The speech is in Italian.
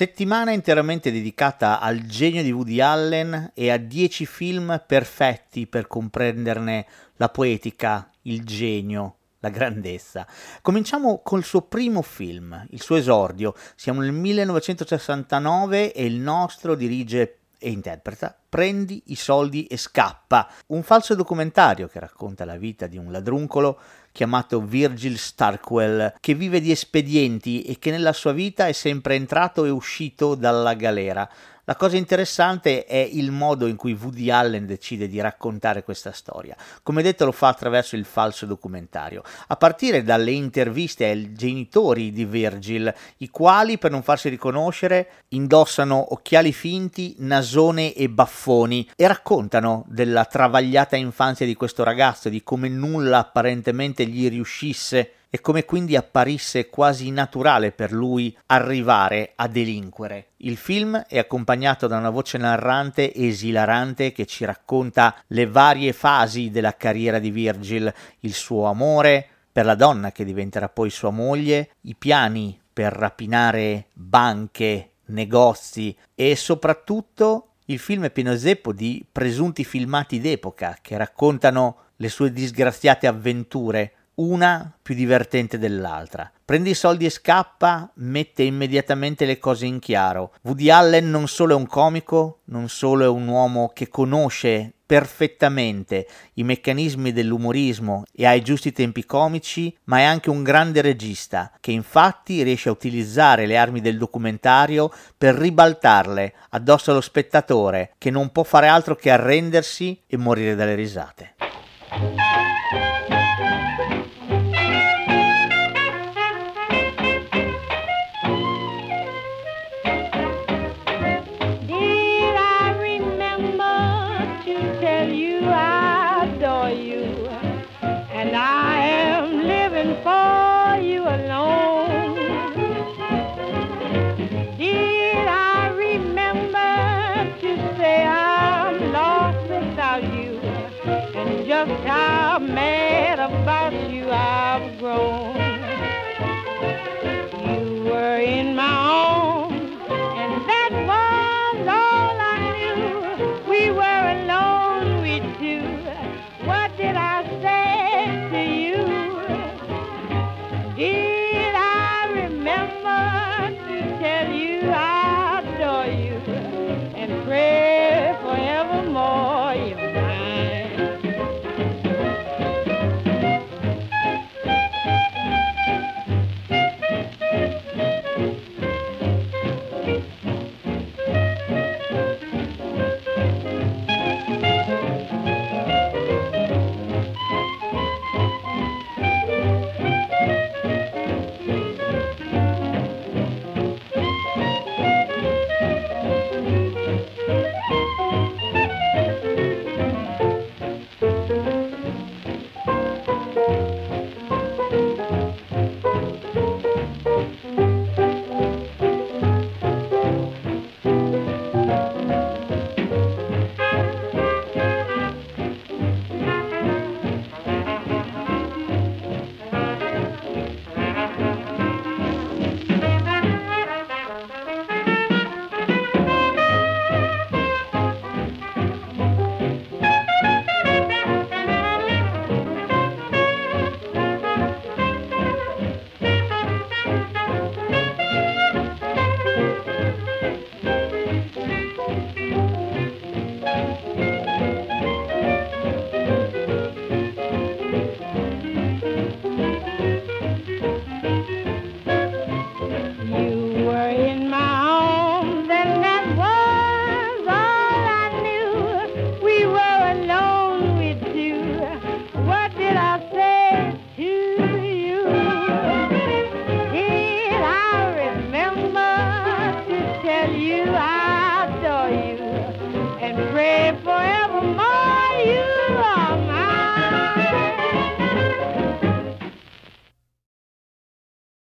Settimana interamente dedicata al genio di Woody Allen e a dieci film perfetti per comprenderne la poetica, il genio, la grandezza. Cominciamo col suo primo film, il suo esordio. Siamo nel 1969 e il nostro dirige e interpreta Prendi i soldi e scappa, un falso documentario che racconta la vita di un ladruncolo chiamato Virgil Starkwell, che vive di espedienti e che nella sua vita è sempre entrato e uscito dalla galera. La cosa interessante è il modo in cui Woody Allen decide di raccontare questa storia. Come detto lo fa attraverso il falso documentario, a partire dalle interviste ai genitori di Virgil, i quali per non farsi riconoscere indossano occhiali finti, nasone e baffoni e raccontano della travagliata infanzia di questo ragazzo, di come nulla apparentemente gli riuscisse e come quindi apparisse quasi naturale per lui arrivare a delinquere. Il film è accompagnato da una voce narrante esilarante che ci racconta le varie fasi della carriera di Virgil, il suo amore per la donna che diventerà poi sua moglie, i piani per rapinare banche, negozi e soprattutto il film è pieno zeppo di presunti filmati d'epoca che raccontano le sue disgraziate avventure una più divertente dell'altra. Prendi i soldi e scappa, mette immediatamente le cose in chiaro. Woody Allen non solo è un comico, non solo è un uomo che conosce perfettamente i meccanismi dell'umorismo e ha i giusti tempi comici, ma è anche un grande regista che infatti riesce a utilizzare le armi del documentario per ribaltarle addosso allo spettatore che non può fare altro che arrendersi e morire dalle risate. Just how mad about you I've grown.